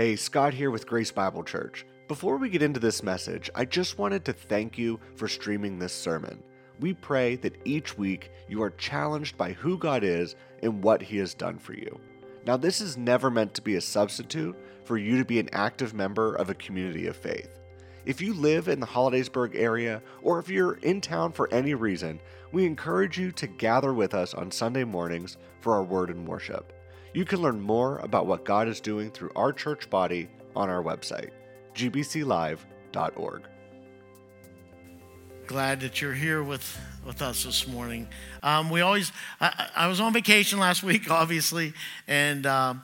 Hey, Scott here with Grace Bible Church. Before we get into this message, I just wanted to thank you for streaming this sermon. We pray that each week you are challenged by who God is and what He has done for you. Now, this is never meant to be a substitute for you to be an active member of a community of faith. If you live in the Hollidaysburg area, or if you're in town for any reason, we encourage you to gather with us on Sunday mornings for our word and worship. You can learn more about what God is doing through our church body on our website, gbclive.org. Glad that you're here with, with us this morning. Um, we always, I, I, was on vacation last week, obviously, and uh,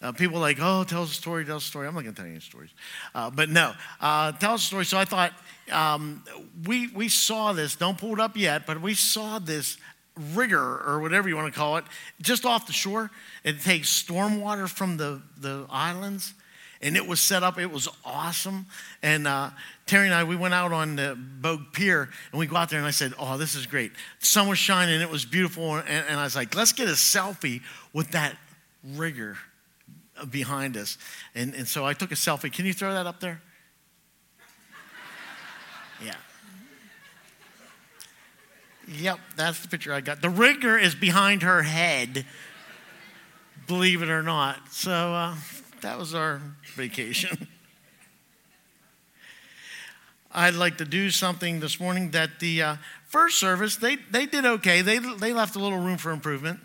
uh, people like, oh, tell us a story, tell us a story. I'm not going to tell you any stories. Uh, but no, uh, tell us a story. So I thought, um, we, we saw this, don't pull it up yet, but we saw this rigger or whatever you want to call it just off the shore. It takes stormwater from the, the islands and it was set up. It was awesome. And uh, Terry and I, we went out on the Bogue Pier and we go out there and I said, Oh, this is great. The sun was shining, it was beautiful. And, and I was like, Let's get a selfie with that rigger behind us. And, and so I took a selfie. Can you throw that up there? Yeah. Yep, that's the picture I got. The rigger is behind her head, believe it or not. So uh, that was our vacation. I'd like to do something this morning that the uh, first service, they, they did okay. They, they left a little room for improvement.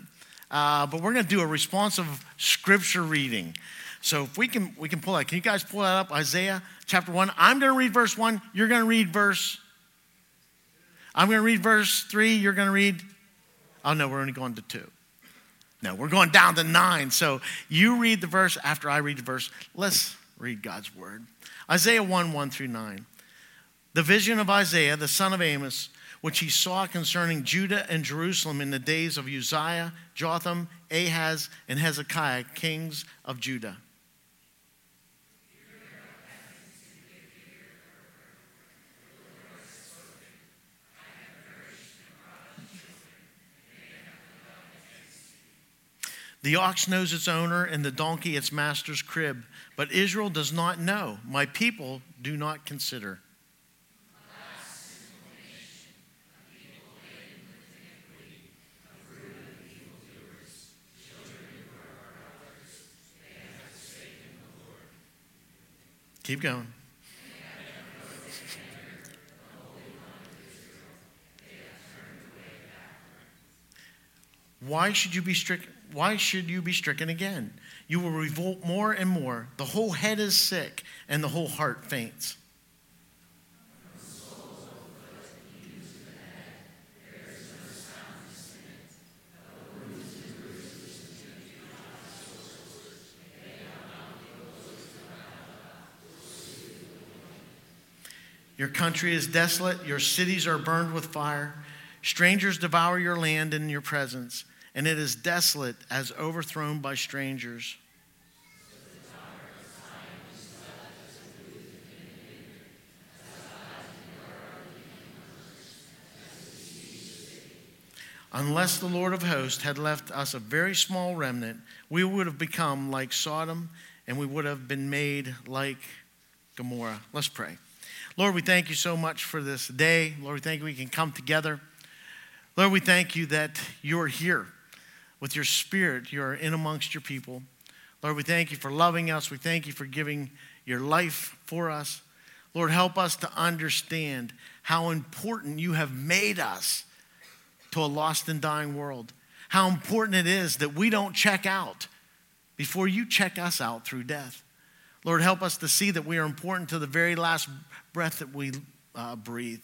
Uh, but we're going to do a responsive scripture reading. So if we can, we can pull that. Can you guys pull that up? Isaiah chapter 1. I'm going to read verse 1. You're going to read verse I'm going to read verse 3. You're going to read, oh no, we're only going to 2. No, we're going down to 9. So you read the verse after I read the verse. Let's read God's word. Isaiah 1 1 through 9. The vision of Isaiah, the son of Amos, which he saw concerning Judah and Jerusalem in the days of Uzziah, Jotham, Ahaz, and Hezekiah, kings of Judah. The ox knows its owner, and the donkey its master's crib. But Israel does not know. My people do not consider. Keep going. Why should you be stricken? Why should you be stricken again? You will revolt more and more. The whole head is sick, and the whole heart faints. Your country is desolate, your cities are burned with fire. Strangers devour your land in your presence and it is desolate as overthrown by strangers. Unless the Lord of hosts had left us a very small remnant, we would have become like Sodom and we would have been made like Gomorrah. Let's pray. Lord, we thank you so much for this day. Lord, we thank you we can come together. Lord, we thank you that you're here with your spirit, you are in amongst your people. Lord, we thank you for loving us. We thank you for giving your life for us. Lord, help us to understand how important you have made us to a lost and dying world. How important it is that we don't check out before you check us out through death. Lord, help us to see that we are important to the very last breath that we uh, breathe.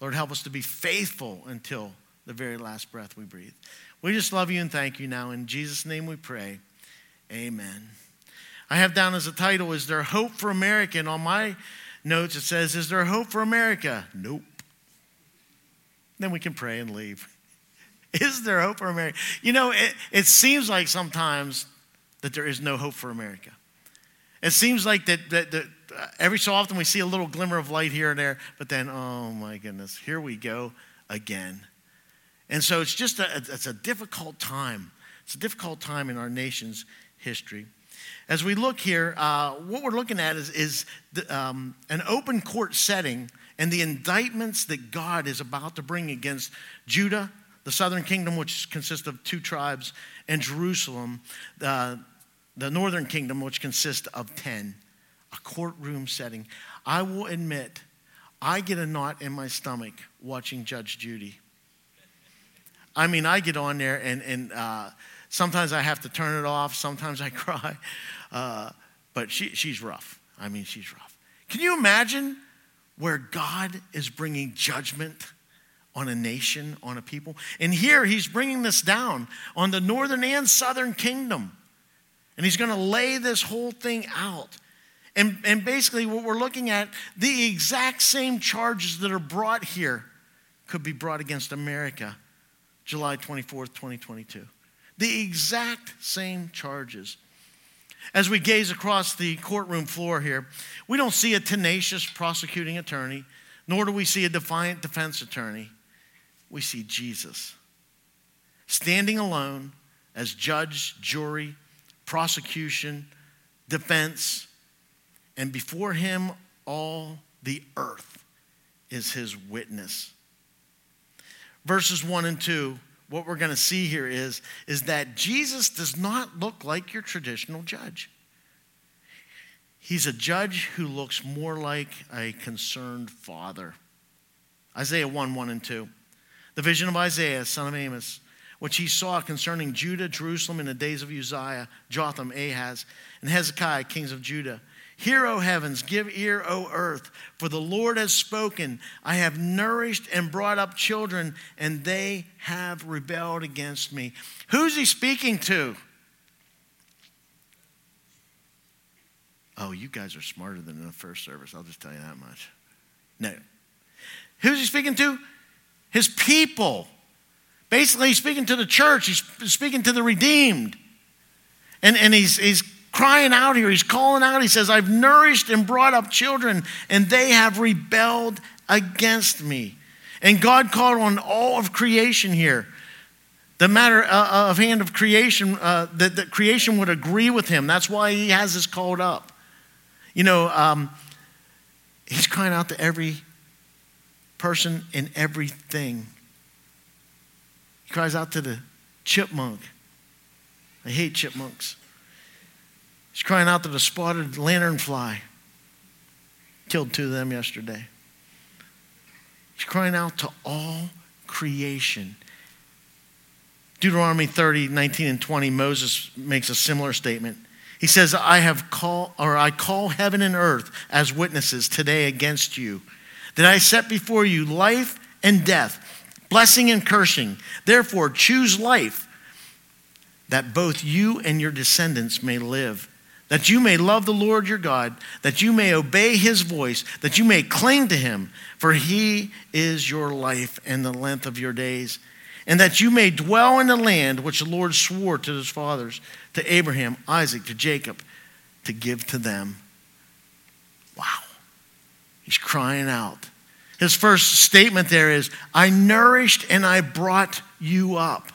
Lord, help us to be faithful until the very last breath we breathe. We just love you and thank you now. In Jesus' name we pray. Amen. I have down as a title, Is There Hope for America? And on my notes it says, Is there hope for America? Nope. Then we can pray and leave. Is there hope for America? You know, it, it seems like sometimes that there is no hope for America. It seems like that, that, that uh, every so often we see a little glimmer of light here and there, but then, oh my goodness, here we go again. And so it's just a, it's a difficult time. It's a difficult time in our nation's history. As we look here, uh, what we're looking at is, is the, um, an open court setting and the indictments that God is about to bring against Judah, the southern kingdom, which consists of two tribes, and Jerusalem, uh, the northern kingdom, which consists of 10. A courtroom setting. I will admit, I get a knot in my stomach watching Judge Judy. I mean, I get on there and, and uh, sometimes I have to turn it off, sometimes I cry. Uh, but she, she's rough. I mean, she's rough. Can you imagine where God is bringing judgment on a nation, on a people? And here he's bringing this down on the northern and southern kingdom. And he's going to lay this whole thing out. And, and basically, what we're looking at, the exact same charges that are brought here could be brought against America July 24th, 2022. The exact same charges. As we gaze across the courtroom floor here, we don't see a tenacious prosecuting attorney, nor do we see a defiant defense attorney. We see Jesus standing alone as judge, jury, prosecution, defense, and before him all the earth is his witness verses 1 and 2, what we're going to see here is, is that Jesus does not look like your traditional judge. He's a judge who looks more like a concerned father. Isaiah 1 1 and 2. The vision of Isaiah, son of Amos, which he saw concerning Judah, Jerusalem in the days of Uzziah, Jotham, Ahaz, and Hezekiah, kings of Judah Hear, O heavens, give ear, O earth, for the Lord has spoken. I have nourished and brought up children, and they have rebelled against me. Who's he speaking to? Oh, you guys are smarter than in the first service. I'll just tell you that much. No. Who's he speaking to? His people. Basically, he's speaking to the church, he's speaking to the redeemed. And, and he's, he's crying out here. He's calling out. He says, I've nourished and brought up children, and they have rebelled against me. And God called on all of creation here. The matter uh, uh, of hand of creation, uh, that, that creation would agree with him. That's why he has this called up. You know, um, he's crying out to every person and everything. He cries out to the chipmunk. I hate chipmunks. He's crying out that a spotted lanternfly. Killed two of them yesterday. He's crying out to all creation. Deuteronomy 30, 19 and 20, Moses makes a similar statement. He says, I have call or I call heaven and earth as witnesses today against you, that I set before you life and death, blessing and cursing. Therefore, choose life, that both you and your descendants may live that you may love the Lord your God, that you may obey his voice, that you may cling to him, for he is your life and the length of your days, and that you may dwell in the land which the Lord swore to his fathers, to Abraham, Isaac, to Jacob, to give to them. Wow. He's crying out. His first statement there is I nourished and I brought you up.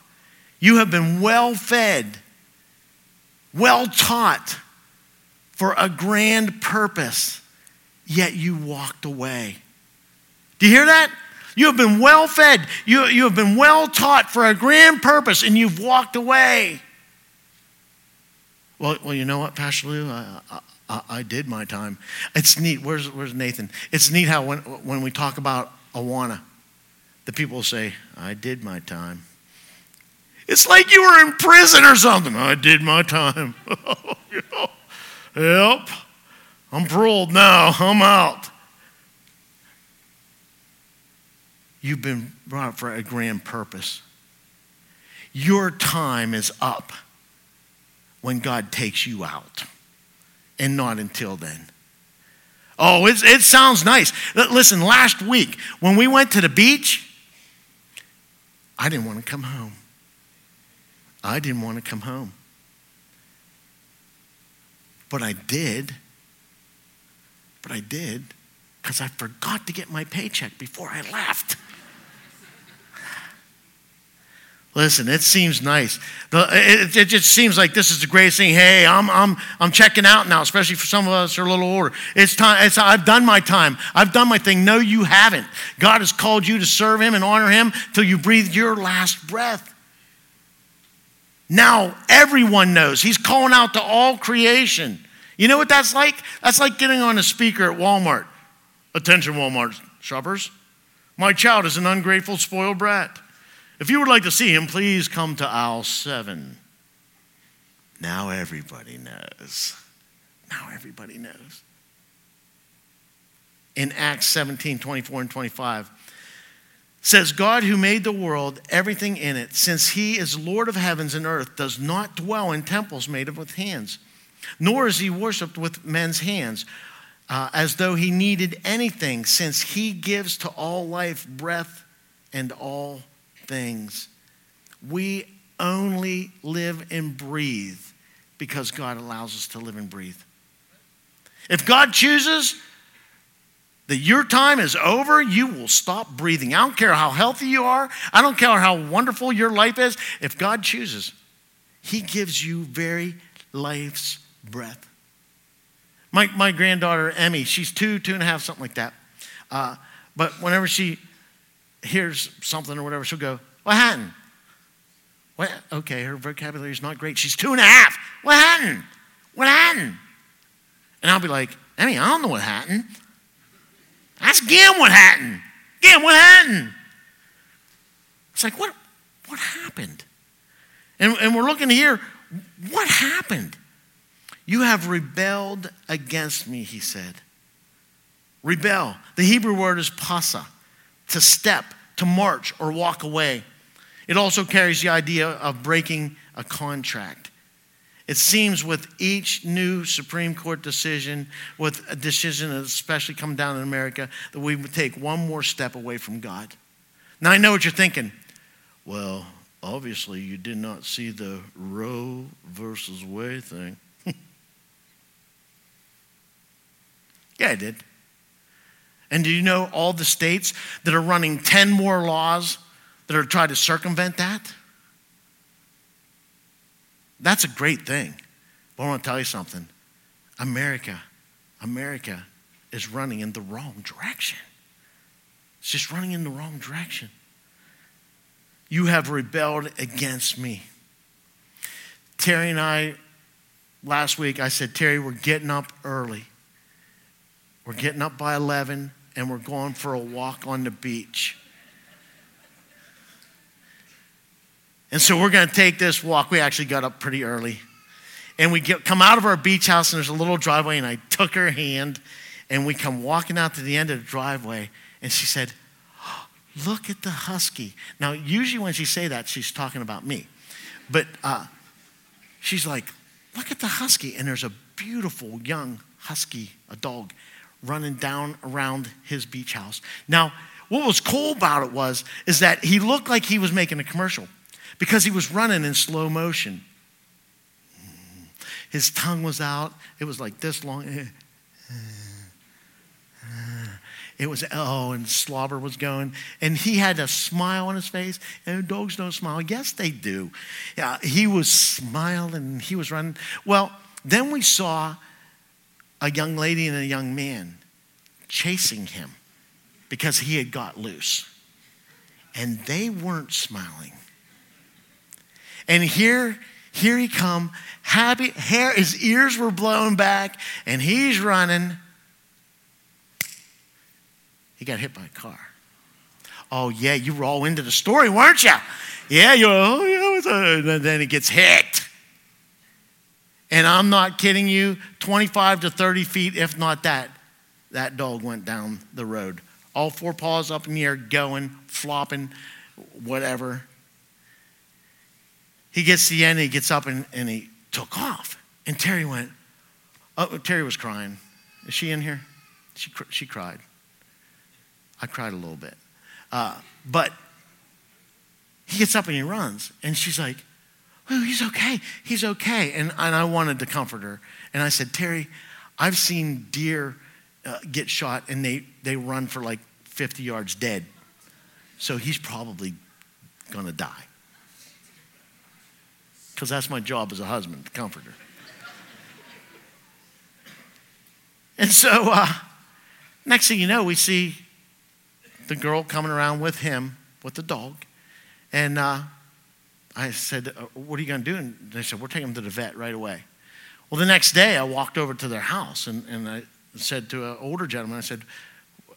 You have been well fed, well taught for a grand purpose, yet you walked away. Do you hear that? You have been well fed, you, you have been well taught for a grand purpose, and you've walked away. Well, well you know what, Pastor Lou? I, I, I did my time. It's neat. Where's, where's Nathan? It's neat how when, when we talk about Awana, the people say, I did my time. It's like you were in prison or something. I did my time. you know? Yep, I'm paroled now. I'm out. You've been brought for a grand purpose. Your time is up when God takes you out, and not until then. Oh, it, it sounds nice. Listen, last week when we went to the beach, I didn't want to come home. I didn't want to come home. But I did. But I did because I forgot to get my paycheck before I left. Listen, it seems nice. It, it, just seems like this is the greatest thing. Hey, I'm, I'm, I'm checking out now, especially for some of us who are a little older. It's time. It's, I've done my time. I've done my thing. No, you haven't. God has called you to serve Him and honor Him till you breathe your last breath. Now everyone knows. He's calling out to all creation. You know what that's like? That's like getting on a speaker at Walmart. Attention, Walmart shoppers. My child is an ungrateful, spoiled brat. If you would like to see him, please come to aisle seven. Now everybody knows. Now everybody knows. In Acts 17 24 and 25, says, God who made the world, everything in it, since he is Lord of heavens and earth, does not dwell in temples made with hands, nor is he worshiped with men's hands, uh, as though he needed anything, since he gives to all life, breath, and all things. We only live and breathe because God allows us to live and breathe. If God chooses that your time is over, you will stop breathing. I don't care how healthy you are, I don't care how wonderful your life is. If God chooses, He gives you very life's breath. My, my granddaughter, Emmy, she's two, two and a half, something like that. Uh, but whenever she hears something or whatever, she'll go, What happened? What? Okay, her vocabulary is not great. She's two and a half. What happened? What happened? And I'll be like, Emmy, I don't know what happened. Ask Gim what happened. Gim, what happened? It's like, what, what happened? And, and we're looking here, what happened? You have rebelled against me, he said. Rebel. The Hebrew word is pasa, to step, to march, or walk away. It also carries the idea of breaking a contract. It seems with each new Supreme Court decision, with a decision that especially come down in America, that we take one more step away from God. Now I know what you're thinking. Well, obviously you did not see the Roe versus Wade thing. yeah, I did. And do you know all the states that are running 10 more laws that are trying to circumvent that? That's a great thing. But I want to tell you something America, America is running in the wrong direction. It's just running in the wrong direction. You have rebelled against me. Terry and I, last week, I said, Terry, we're getting up early. We're getting up by 11 and we're going for a walk on the beach. And so we're going to take this walk. We actually got up pretty early. And we get, come out of our beach house, and there's a little driveway, and I took her hand, and we come walking out to the end of the driveway, and she said, Look at the husky. Now, usually when she say that, she's talking about me. But uh, she's like, Look at the husky. And there's a beautiful young husky, a dog, running down around his beach house. Now, what was cool about it was, is that he looked like he was making a commercial because he was running in slow motion. His tongue was out. It was like this long. It was, oh, and slobber was going. And he had a smile on his face. And dogs don't smile. Yes, they do. Yeah, he was smiling. He was running. Well, then we saw a young lady and a young man chasing him because he had got loose. And they weren't smiling. And here, here he come, happy, hair, his ears were blown back, and he's running. He got hit by a car. Oh, yeah, you were all into the story, weren't you? Yeah, you're, oh, yeah, and then he gets hit. And I'm not kidding you, 25 to 30 feet, if not that, that dog went down the road. All four paws up in the air, going, flopping, whatever. He gets to the end, he gets up and, and he took off. And Terry went, oh, Terry was crying. Is she in here? She, she cried. I cried a little bit. Uh, but he gets up and he runs. And she's like, oh, he's okay. He's okay. And, and I wanted to comfort her. And I said, Terry, I've seen deer uh, get shot and they, they run for like 50 yards dead. So he's probably going to die. Because that's my job as a husband, the comforter. and so, uh, next thing you know, we see the girl coming around with him, with the dog. And uh, I said, uh, What are you going to do? And they said, We're taking him to the vet right away. Well, the next day, I walked over to their house and, and I said to an older gentleman, I said,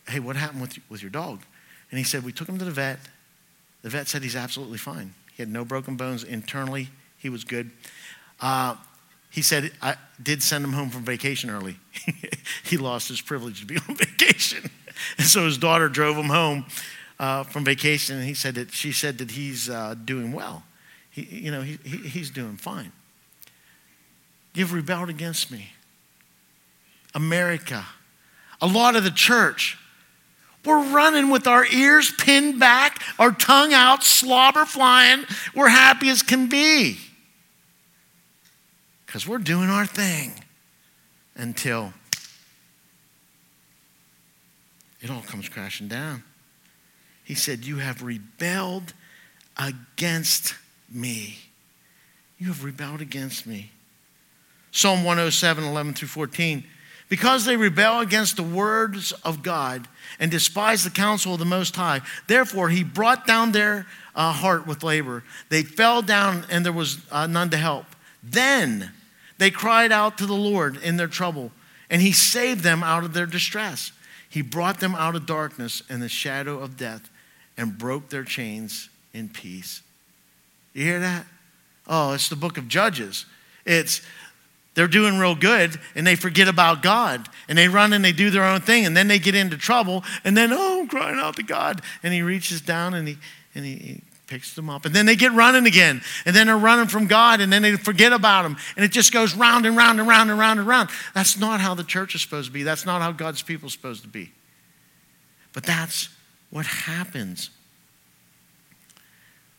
Hey, what happened with, with your dog? And he said, We took him to the vet. The vet said he's absolutely fine. He had no broken bones internally, he was good. Uh, he said, I did send him home from vacation early. he lost his privilege to be on vacation. and so his daughter drove him home uh, from vacation, and he said that she said that he's uh, doing well. He, you know, he, he, he's doing fine. You've rebelled against me. America, a lot of the church, we're running with our ears pinned back, our tongue out, slobber flying. We're happy as can be because we're doing our thing until it all comes crashing down. He said, You have rebelled against me. You have rebelled against me. Psalm 107, 11 through 14. Because they rebel against the words of God and despise the counsel of the Most High, therefore he brought down their uh, heart with labor. They fell down and there was uh, none to help. Then they cried out to the Lord in their trouble, and He saved them out of their distress. He brought them out of darkness and the shadow of death and broke their chains in peace. You hear that? Oh, it's the book of Judges. It's they're doing real good and they forget about God and they run and they do their own thing and then they get into trouble and then, oh, I'm crying out to God. And he reaches down and he, and he, picks them up. And then they get running again. And then they're running from God and then they forget about him. And it just goes round and round and round and round and round. That's not how the church is supposed to be. That's not how God's people is supposed to be. But that's what happens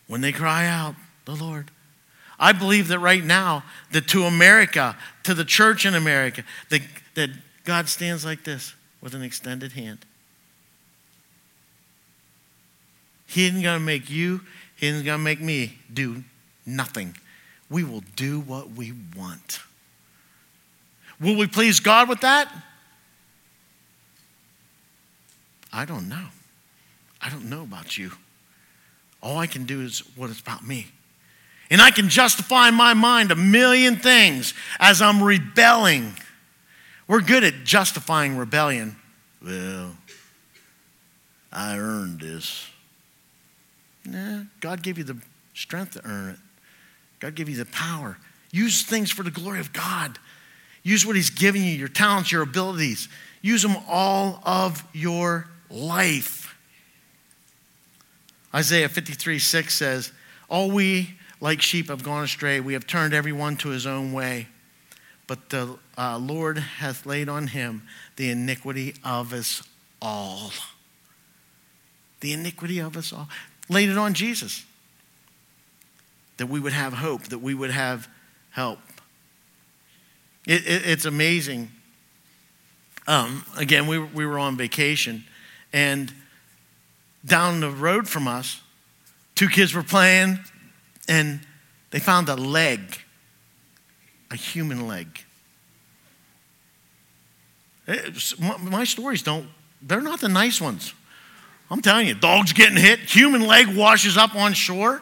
when they cry out, the Lord. I believe that right now, that to America, to the church in America, that, that God stands like this with an extended hand. He isn't going to make you he isn't going to make me do nothing. We will do what we want. Will we please God with that? I don't know. I don't know about you. All I can do is what is about me. And I can justify in my mind a million things as I'm rebelling. We're good at justifying rebellion. Well, I earned this. Nah, God gave you the strength to earn it. God gave you the power. Use things for the glory of God. Use what He's given you, your talents, your abilities. Use them all of your life. Isaiah 53 6 says, All we like sheep have gone astray. We have turned everyone to his own way. But the uh, Lord hath laid on him the iniquity of us all. The iniquity of us all laid it on Jesus. That we would have hope, that we would have help. It, it, it's amazing. Um, again, we, we were on vacation, and down the road from us, two kids were playing, and they found a leg, a human leg. It, my stories don't, they're not the nice ones. I'm telling you, dogs getting hit, human leg washes up on shore.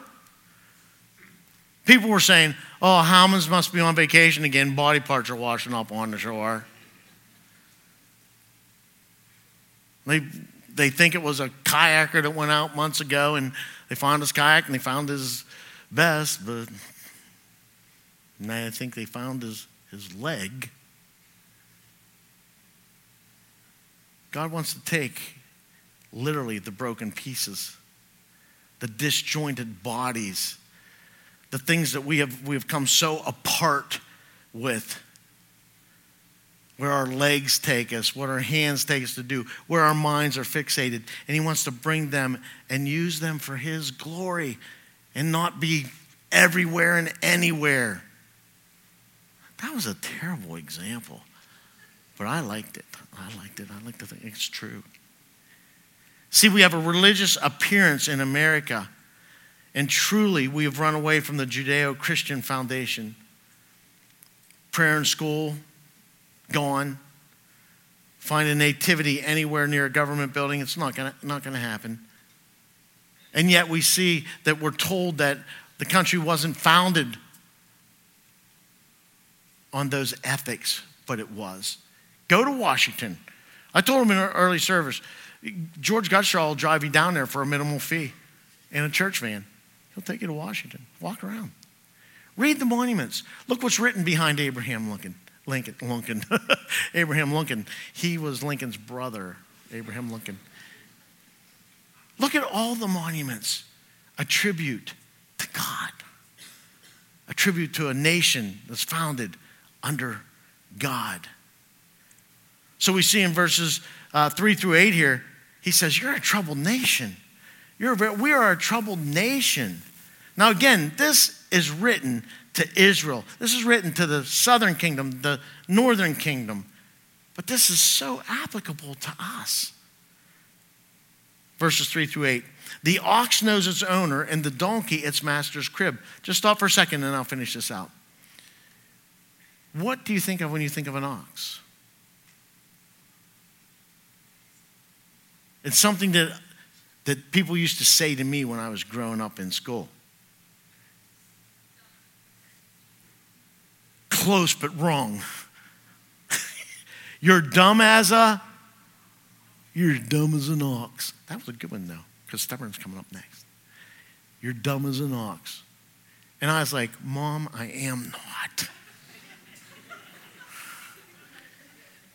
People were saying, oh, Howmans must be on vacation again. Body parts are washing up on the shore. They, they think it was a kayaker that went out months ago and they found his kayak and they found his vest, but I think they found his, his leg. God wants to take literally the broken pieces, the disjointed bodies, the things that we have, we have come so apart with. Where our legs take us, what our hands take us to do, where our minds are fixated. And He wants to bring them and use them for His glory and not be everywhere and anywhere. That was a terrible example, but I liked it. I liked it. I like to think it's true. See, we have a religious appearance in America. And truly, we have run away from the Judeo Christian foundation. Prayer in school, gone. Find a nativity anywhere near a government building, it's not going not to happen. And yet, we see that we're told that the country wasn't founded on those ethics, but it was. Go to Washington. I told him in an early service, George Gutshaw will drive you down there for a minimal fee in a church van. He'll take you to Washington. Walk around. Read the monuments. Look what's written behind Abraham Lincoln. Lincoln, Lincoln. Abraham Lincoln. He was Lincoln's brother, Abraham Lincoln. Look at all the monuments. A tribute to God, a tribute to a nation that's founded under God. So we see in verses uh, 3 through 8 here, he says, You're a troubled nation. You're we are a troubled nation. Now, again, this is written to Israel. This is written to the southern kingdom, the northern kingdom. But this is so applicable to us. Verses 3 through 8. The ox knows its owner, and the donkey its master's crib. Just stop for a second and I'll finish this out. What do you think of when you think of an ox? It's something that, that people used to say to me when I was growing up in school. Close but wrong. you're dumb as a, you're dumb as an ox. That was a good one though, because stubborn's coming up next. You're dumb as an ox. And I was like, Mom, I am not.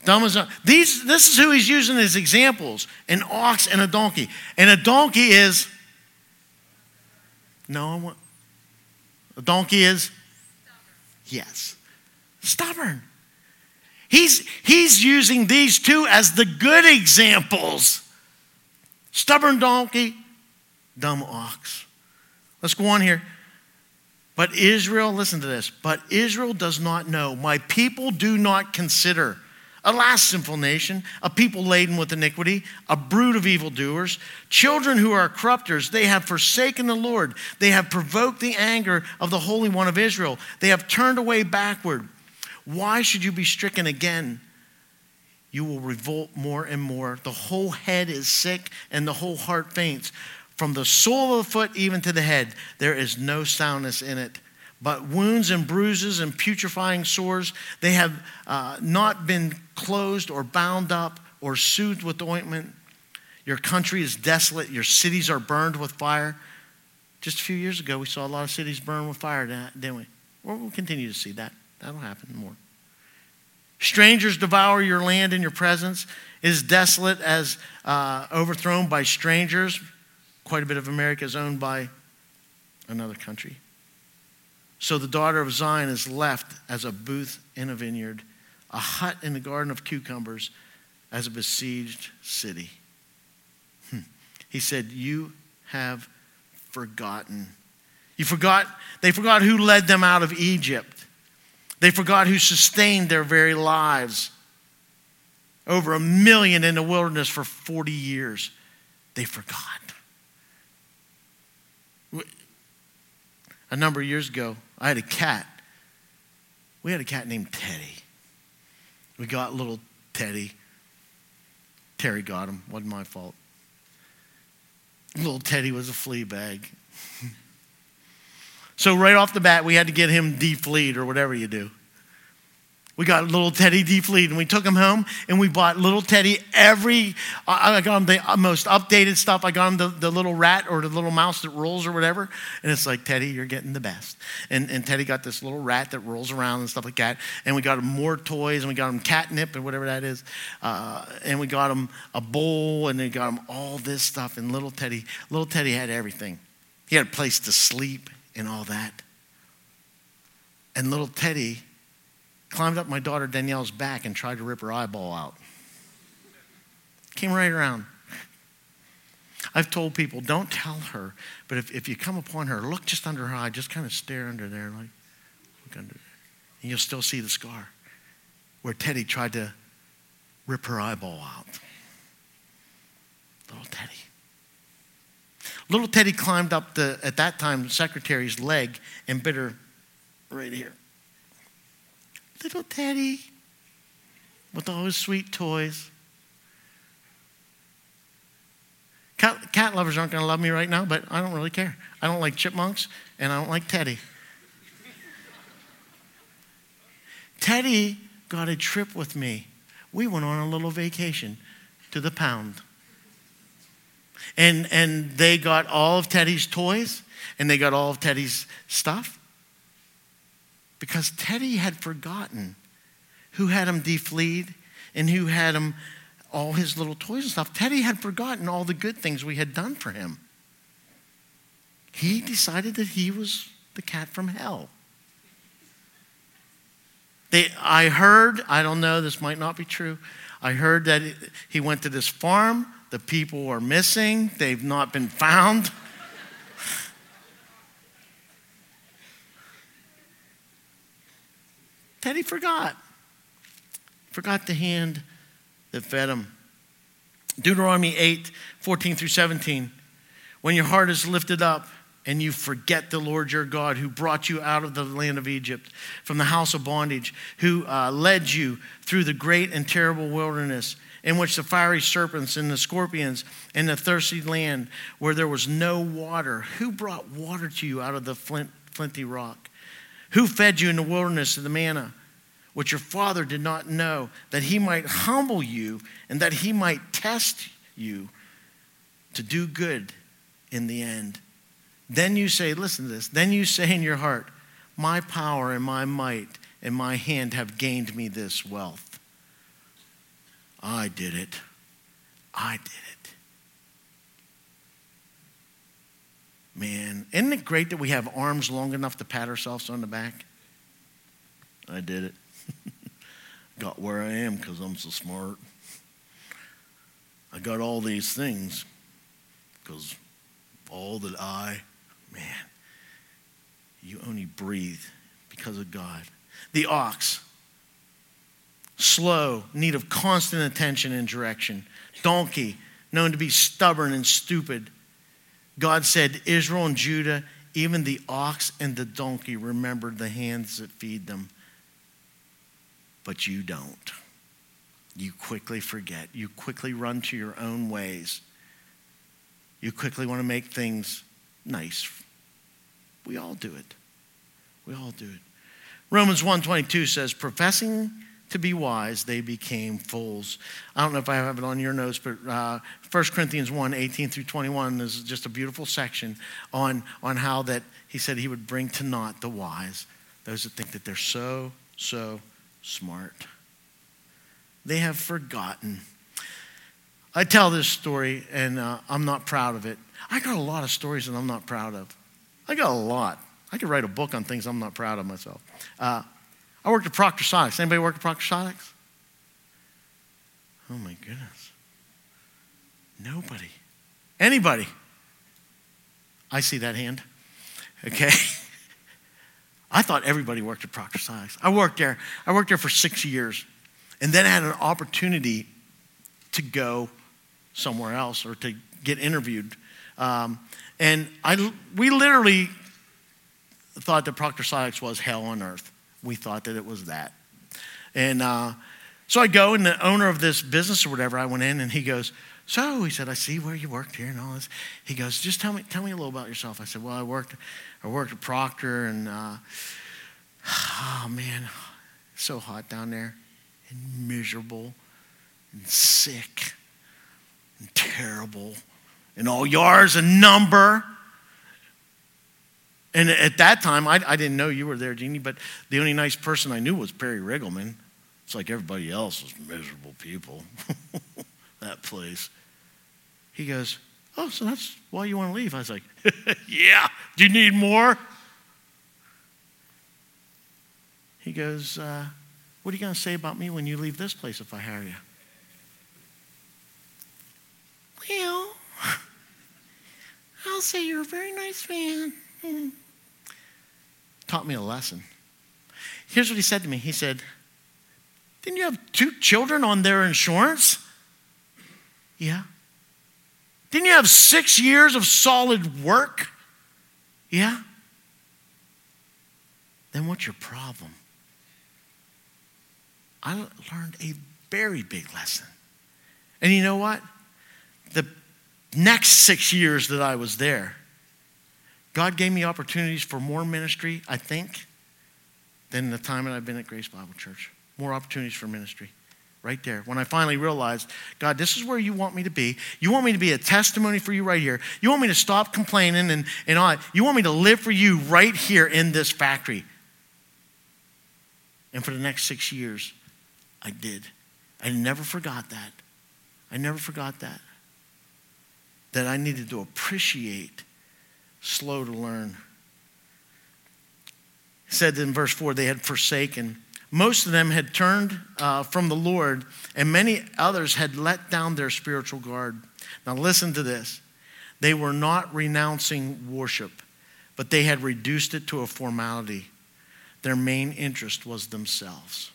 Dumb as a, these, this is who he's using as examples an ox and a donkey. And a donkey is, no, I want, a donkey is, yes, stubborn. He's, he's using these two as the good examples stubborn donkey, dumb ox. Let's go on here. But Israel, listen to this, but Israel does not know. My people do not consider a last sinful nation, a people laden with iniquity, a brood of evildoers, children who are corrupters. They have forsaken the Lord. They have provoked the anger of the Holy One of Israel. They have turned away backward. Why should you be stricken again? You will revolt more and more. The whole head is sick and the whole heart faints. From the sole of the foot even to the head, there is no soundness in it but wounds and bruises and putrefying sores, they have uh, not been closed or bound up or soothed with ointment. Your country is desolate. Your cities are burned with fire. Just a few years ago, we saw a lot of cities burn with fire, didn't we? we'll continue to see that. That'll happen more. Strangers devour your land in your presence. Is desolate as uh, overthrown by strangers. Quite a bit of America is owned by another country. So the daughter of Zion is left as a booth in a vineyard, a hut in the garden of cucumbers, as a besieged city. Hmm. He said, You have forgotten. You forgot, they forgot who led them out of Egypt. They forgot who sustained their very lives. Over a million in the wilderness for 40 years. They forgot. A number of years ago, I had a cat. We had a cat named Teddy. We got little Teddy. Terry got him. Wasn't my fault. Little Teddy was a flea bag. so right off the bat, we had to get him defleed or whatever you do. We got little Teddy defleed and we took him home and we bought little Teddy every, I got him the most updated stuff. I got him the, the little rat or the little mouse that rolls or whatever. And it's like, Teddy, you're getting the best. And, and Teddy got this little rat that rolls around and stuff like that. And we got him more toys and we got him catnip and whatever that is. Uh, and we got him a bowl and we got him all this stuff. And little Teddy, little Teddy had everything. He had a place to sleep and all that. And little Teddy climbed up my daughter Danielle's back and tried to rip her eyeball out. Came right around. I've told people, don't tell her, but if, if you come upon her, look just under her eye, just kind of stare under there, like, look under there. And you'll still see the scar where Teddy tried to rip her eyeball out. Little Teddy. Little Teddy climbed up the, at that time, secretary's leg and bit her right here. Little Teddy with all his sweet toys. Cat, cat lovers aren't going to love me right now, but I don't really care. I don't like chipmunks and I don't like Teddy. Teddy got a trip with me. We went on a little vacation to the pound. And, and they got all of Teddy's toys and they got all of Teddy's stuff because Teddy had forgotten who had him defleed and who had him all his little toys and stuff. Teddy had forgotten all the good things we had done for him. He decided that he was the cat from hell. They, I heard, I don't know, this might not be true. I heard that he went to this farm. The people are missing, they've not been found. Teddy forgot. Forgot the hand that fed him. Deuteronomy 8, 14 through 17. When your heart is lifted up, and you forget the Lord your God who brought you out of the land of Egypt from the house of bondage, who uh, led you through the great and terrible wilderness, in which the fiery serpents and the scorpions and the thirsty land where there was no water. Who brought water to you out of the flint, flinty rock? Who fed you in the wilderness of the manna, which your father did not know, that he might humble you and that he might test you to do good in the end? Then you say, listen to this, then you say in your heart, My power and my might and my hand have gained me this wealth. I did it. I did it. Man, isn't it great that we have arms long enough to pat ourselves on the back? I did it. got where I am because I'm so smart. I got all these things because all that I Man, you only breathe because of God. The ox, slow, need of constant attention and direction. Donkey, known to be stubborn and stupid. God said, Israel and Judah, even the ox and the donkey remember the hands that feed them. But you don't. You quickly forget. You quickly run to your own ways. You quickly want to make things nice we all do it. We all do it. Romans 1:22 says, "Professing to be wise, they became fools." I don't know if I have it on your notes, but uh, 1 Corinthians 1, 18 through 21 is just a beautiful section on, on how that he said he would bring to naught the wise, those that think that they're so, so smart. They have forgotten. I tell this story, and uh, I'm not proud of it. I got a lot of stories that I'm not proud of. I got a lot. I could write a book on things I'm not proud of myself. Uh, I worked at Proctor Sonics. Anybody work at Proctor Sonics? Oh my goodness. Nobody. Anybody? I see that hand. Okay. I thought everybody worked at Proctor Sonics. I worked there. I worked there for six years, and then I had an opportunity to go somewhere else or to get interviewed. Um, and I, we literally thought that Proctor Sonics was hell on earth. We thought that it was that. And uh, so I go, and the owner of this business or whatever, I went in, and he goes, so he said, I see where you worked here and all this. He goes, just tell me, tell me a little about yourself. I said, well, I worked, I worked at Proctor, and uh, oh man, so hot down there, and miserable, and sick, and terrible and all yours a number. And at that time, I, I didn't know you were there, Jeannie, but the only nice person I knew was Perry Riggleman. It's like everybody else was miserable people, that place. He goes, Oh, so that's why you want to leave? I was like, Yeah, do you need more? He goes, uh, What are you going to say about me when you leave this place if I hire you? Well, I'll say you're a very nice man. Taught me a lesson. Here's what he said to me He said, Didn't you have two children on their insurance? Yeah. Didn't you have six years of solid work? Yeah? Then what's your problem? I learned a very big lesson. And you know what? The next six years that I was there, God gave me opportunities for more ministry, I think, than the time that I've been at Grace Bible Church. More opportunities for ministry. Right there. When I finally realized, God, this is where you want me to be. You want me to be a testimony for you right here. You want me to stop complaining and, and all. that. You want me to live for you right here in this factory. And for the next six years, I did. I never forgot that. I never forgot that. That I needed to appreciate slow to learn. He said in verse 4 they had forsaken. Most of them had turned uh, from the Lord, and many others had let down their spiritual guard. Now, listen to this. They were not renouncing worship, but they had reduced it to a formality. Their main interest was themselves.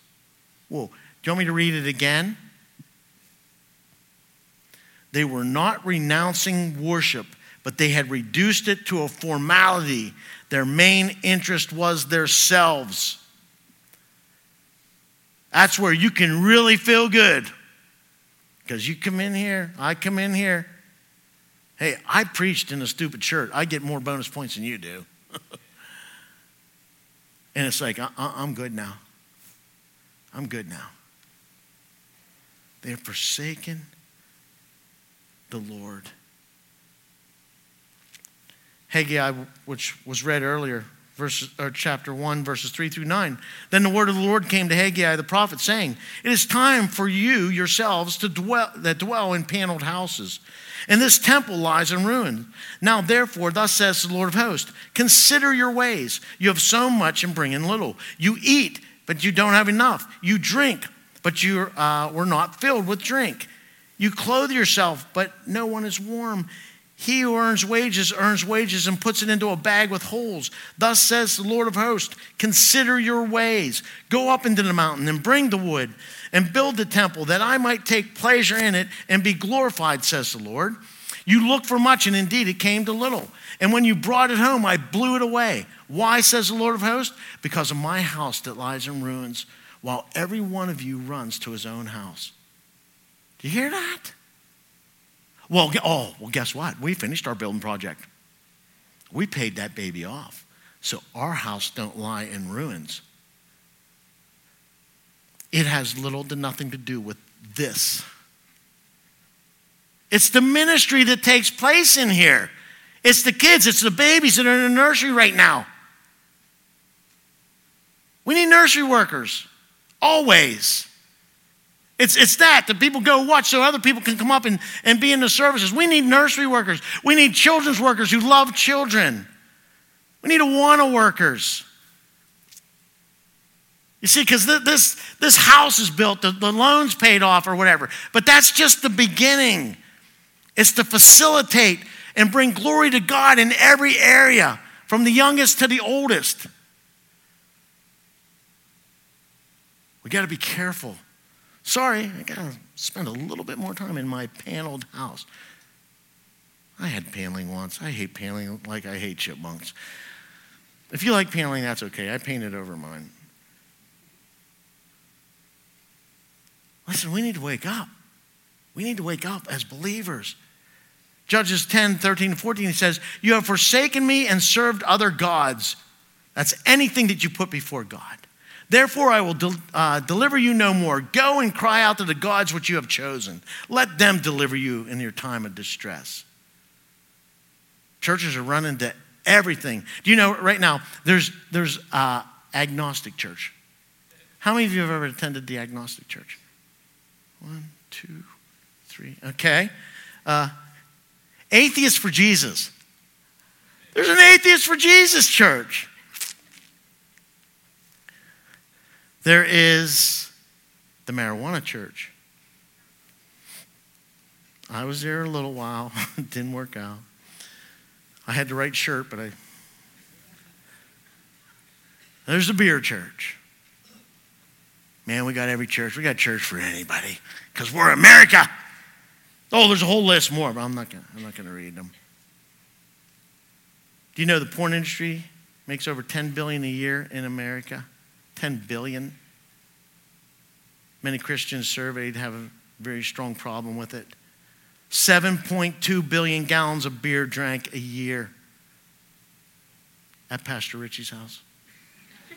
Whoa. Do you want me to read it again? They were not renouncing worship, but they had reduced it to a formality. Their main interest was themselves. That's where you can really feel good. Because you come in here, I come in here. Hey, I preached in a stupid shirt. I get more bonus points than you do. and it's like, uh, uh, I- am good now. I'm good now. They have forsaken the Lord. Haggai, which was read earlier, verses, or chapter 1, verses 3 through 9. Then the word of the Lord came to Haggai the prophet, saying, It is time for you yourselves to dwell, that dwell in paneled houses. And this temple lies in ruin. Now, therefore, thus says the Lord of hosts Consider your ways. You have so much and bring in little. You eat, but you don't have enough. You drink, but you uh, were not filled with drink. You clothe yourself, but no one is warm. He who earns wages earns wages and puts it into a bag with holes. Thus says the Lord of hosts Consider your ways. Go up into the mountain and bring the wood and build the temple that I might take pleasure in it and be glorified, says the Lord. You looked for much, and indeed it came to little. And when you brought it home, I blew it away. Why, says the Lord of hosts? Because of my house that lies in ruins, while every one of you runs to his own house. Do you hear that? Well, oh, well, guess what? We finished our building project. We paid that baby off. So our house don't lie in ruins. It has little to nothing to do with this. It's the ministry that takes place in here. It's the kids, it's the babies that are in the nursery right now. We need nursery workers, always. It's, it's that, that people go watch so other people can come up and, and be in the services. We need nursery workers. We need children's workers who love children. We need Awana workers. You see, because this, this house is built, the, the loan's paid off or whatever. But that's just the beginning. It's to facilitate and bring glory to God in every area, from the youngest to the oldest. We got to be careful Sorry, I gotta spend a little bit more time in my paneled house. I had paneling once. I hate paneling like I hate chipmunks. If you like paneling, that's okay. I painted over mine. Listen, we need to wake up. We need to wake up as believers. Judges 10, 13, 14, he says, You have forsaken me and served other gods. That's anything that you put before God. Therefore, I will de- uh, deliver you no more. Go and cry out to the gods which you have chosen. Let them deliver you in your time of distress. Churches are running to everything. Do you know right now there's there's uh, agnostic church? How many of you have ever attended the agnostic church? One, two, three. Okay. Uh, atheist for Jesus. There's an atheist for Jesus church. There is the marijuana church. I was there a little while, it didn't work out. I had the right shirt, but I. There's the beer church. Man, we got every church. We got church for anybody because we're America. Oh, there's a whole list more, but I'm not gonna, I'm not gonna read them. Do you know the porn industry makes over 10 billion a year in America? 10 billion. Many Christians surveyed have a very strong problem with it. 7.2 billion gallons of beer drank a year at Pastor Richie's house.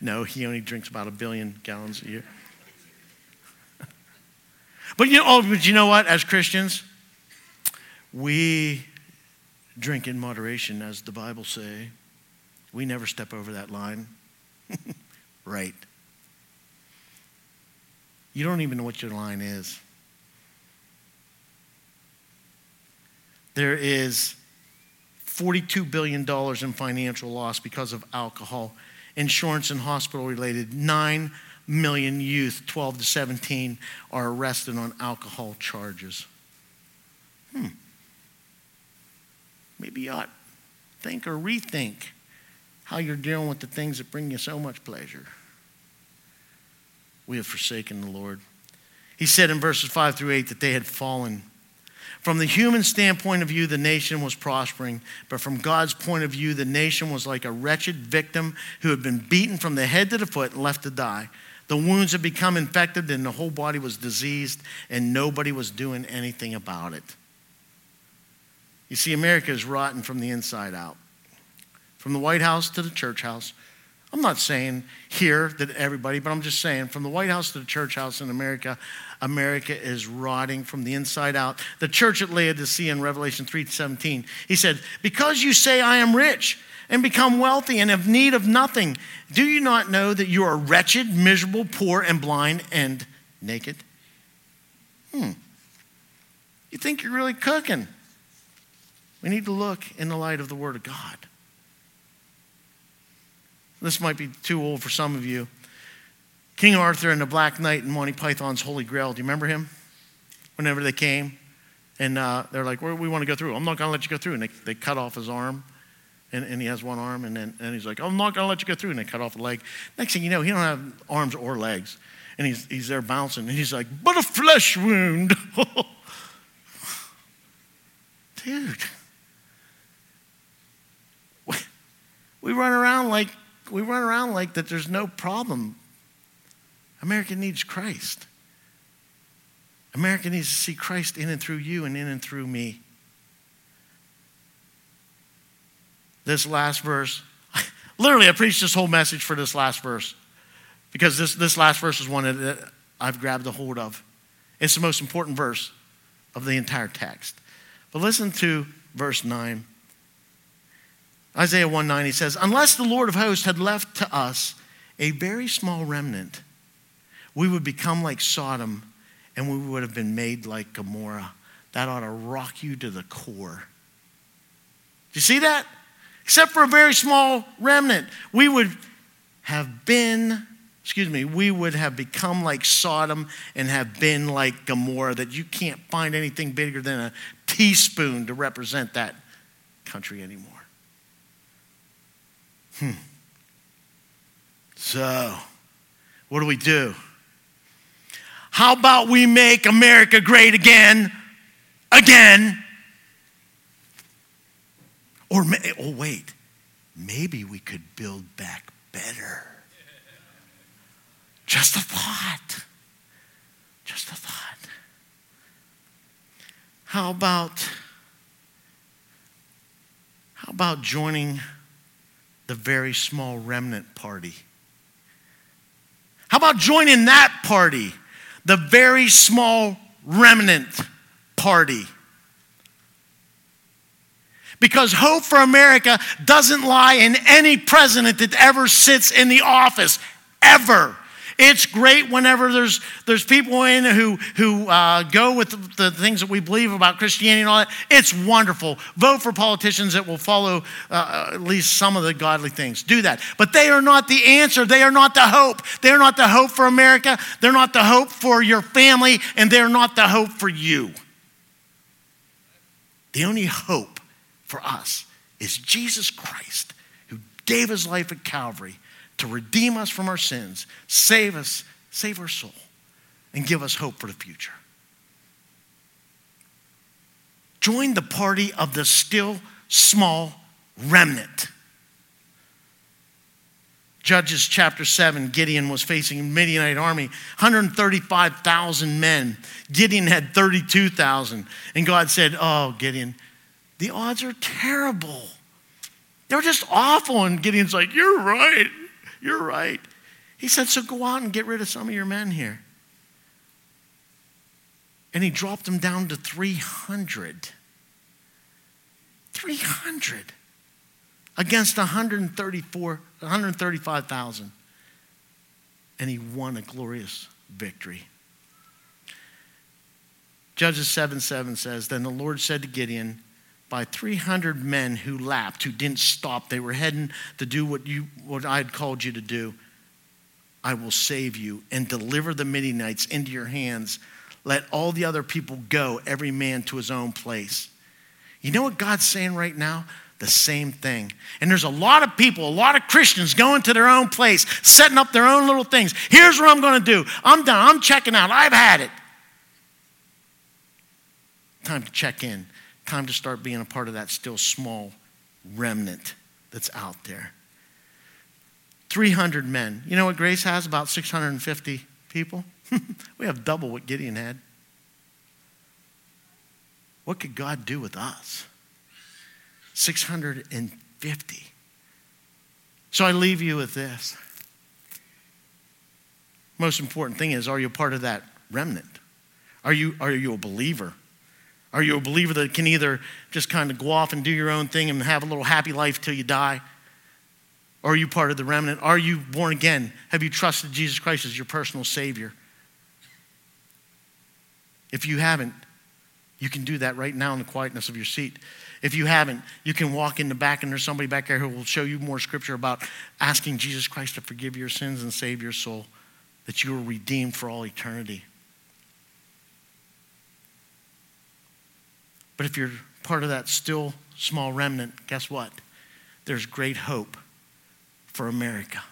no, he only drinks about a billion gallons a year. but you know, oh, but you know what? As Christians, we drink in moderation, as the Bible say. We never step over that line. right. You don't even know what your line is. There is $42 billion in financial loss because of alcohol, insurance, and hospital related. 9 million youth, 12 to 17, are arrested on alcohol charges. Hmm. Maybe you ought to think or rethink how you're dealing with the things that bring you so much pleasure. We have forsaken the Lord. He said in verses 5 through 8 that they had fallen. From the human standpoint of view, the nation was prospering, but from God's point of view, the nation was like a wretched victim who had been beaten from the head to the foot and left to die. The wounds had become infected, and the whole body was diseased, and nobody was doing anything about it. You see, America is rotten from the inside out. From the White House to the church house. I'm not saying here that everybody, but I'm just saying from the White House to the church house in America, America is rotting from the inside out. The church at Laodicea in Revelation 3:17, he said, "Because you say I am rich and become wealthy and have need of nothing, do you not know that you are wretched, miserable, poor, and blind and naked?" Hmm. You think you're really cooking? We need to look in the light of the Word of God. This might be too old for some of you. King Arthur and the Black Knight and Monty Python's Holy Grail. Do you remember him? Whenever they came, and uh, they're like, well, "We want to go through." I'm not going to let you go through, and they, they cut off his arm, and, and he has one arm, and then and he's like, "I'm not going to let you go through," and they cut off a leg. Next thing you know, he don't have arms or legs, and he's he's there bouncing, and he's like, "But a flesh wound." Dude. We run around like we run around like that there's no problem. America needs Christ. America needs to see Christ in and through you and in and through me. This last verse, literally, I preached this whole message for this last verse because this, this last verse is one that I've grabbed a hold of. It's the most important verse of the entire text. But listen to verse 9. Isaiah 1 9, he says, Unless the Lord of hosts had left to us a very small remnant, we would become like Sodom and we would have been made like Gomorrah. That ought to rock you to the core. Do you see that? Except for a very small remnant, we would have been, excuse me, we would have become like Sodom and have been like Gomorrah, that you can't find anything bigger than a teaspoon to represent that country anymore. Hmm. So, what do we do? How about we make America great again? Again. Or, oh, wait, maybe we could build back better. Just a thought. Just a thought. How about, how about joining the very small remnant party. How about joining that party? The very small remnant party. Because hope for America doesn't lie in any president that ever sits in the office, ever. It's great whenever there's, there's people in who, who uh, go with the, the, things that we believe about Christianity and all that. It's wonderful. Vote for politicians that will follow uh, at least some of the godly things. Do that. But they are not the answer. They are not the hope. They're not the hope for America. They're not the hope for your family. And they're not the hope for you. The only hope for us is Jesus Christ, who gave his life at Calvary to redeem us from our sins, save us, save our soul. and give us hope for the future. Join the party of the still small remnant. Judges chapter 7, Gideon was facing a Midianite army, 135,000 men. Gideon had 32,000. And God said, Oh, Gideon, the odds are terrible. They're just awful. And Gideon's like, You're right. You're right. He said, So go out and get rid of some of your men here. And he dropped them down to 300. 300 against 134, 135,000. And he won a glorious victory. Judges 7 7 says, Then the Lord said to Gideon, by 300 men who lapped, who didn't stop, they were heading to do what, you, what I had called you to do. I will save you and deliver the Midianites into your hands. Let all the other people go, every man to his own place. You know what God's saying right now? The same thing. And there's a lot of people, a lot of Christians going to their own place, setting up their own little things. Here's what I'm going to do I'm done. I'm checking out. I've had it. Time to check in time to start being a part of that still small remnant that's out there. 300 men. You know what Grace has? About 650 people. we have double what Gideon had. What could God do with us? 650. So I leave you with this. Most important thing is are you part of that remnant? Are you, are you a believer? Are you a believer that can either just kind of go off and do your own thing and have a little happy life till you die? Or are you part of the remnant? Are you born again? Have you trusted Jesus Christ as your personal Savior? If you haven't, you can do that right now in the quietness of your seat. If you haven't, you can walk in the back and there's somebody back there who will show you more scripture about asking Jesus Christ to forgive your sins and save your soul, that you are redeemed for all eternity. But if you're part of that still small remnant, guess what? There's great hope for America.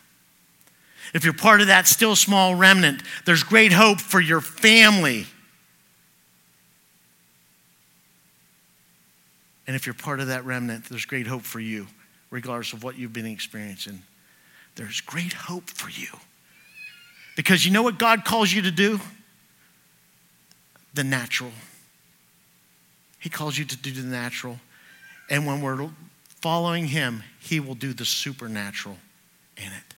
If you're part of that still small remnant, there's great hope for your family. And if you're part of that remnant, there's great hope for you, regardless of what you've been experiencing. There's great hope for you. Because you know what God calls you to do? The natural. He calls you to do the natural. And when we're following Him, He will do the supernatural in it.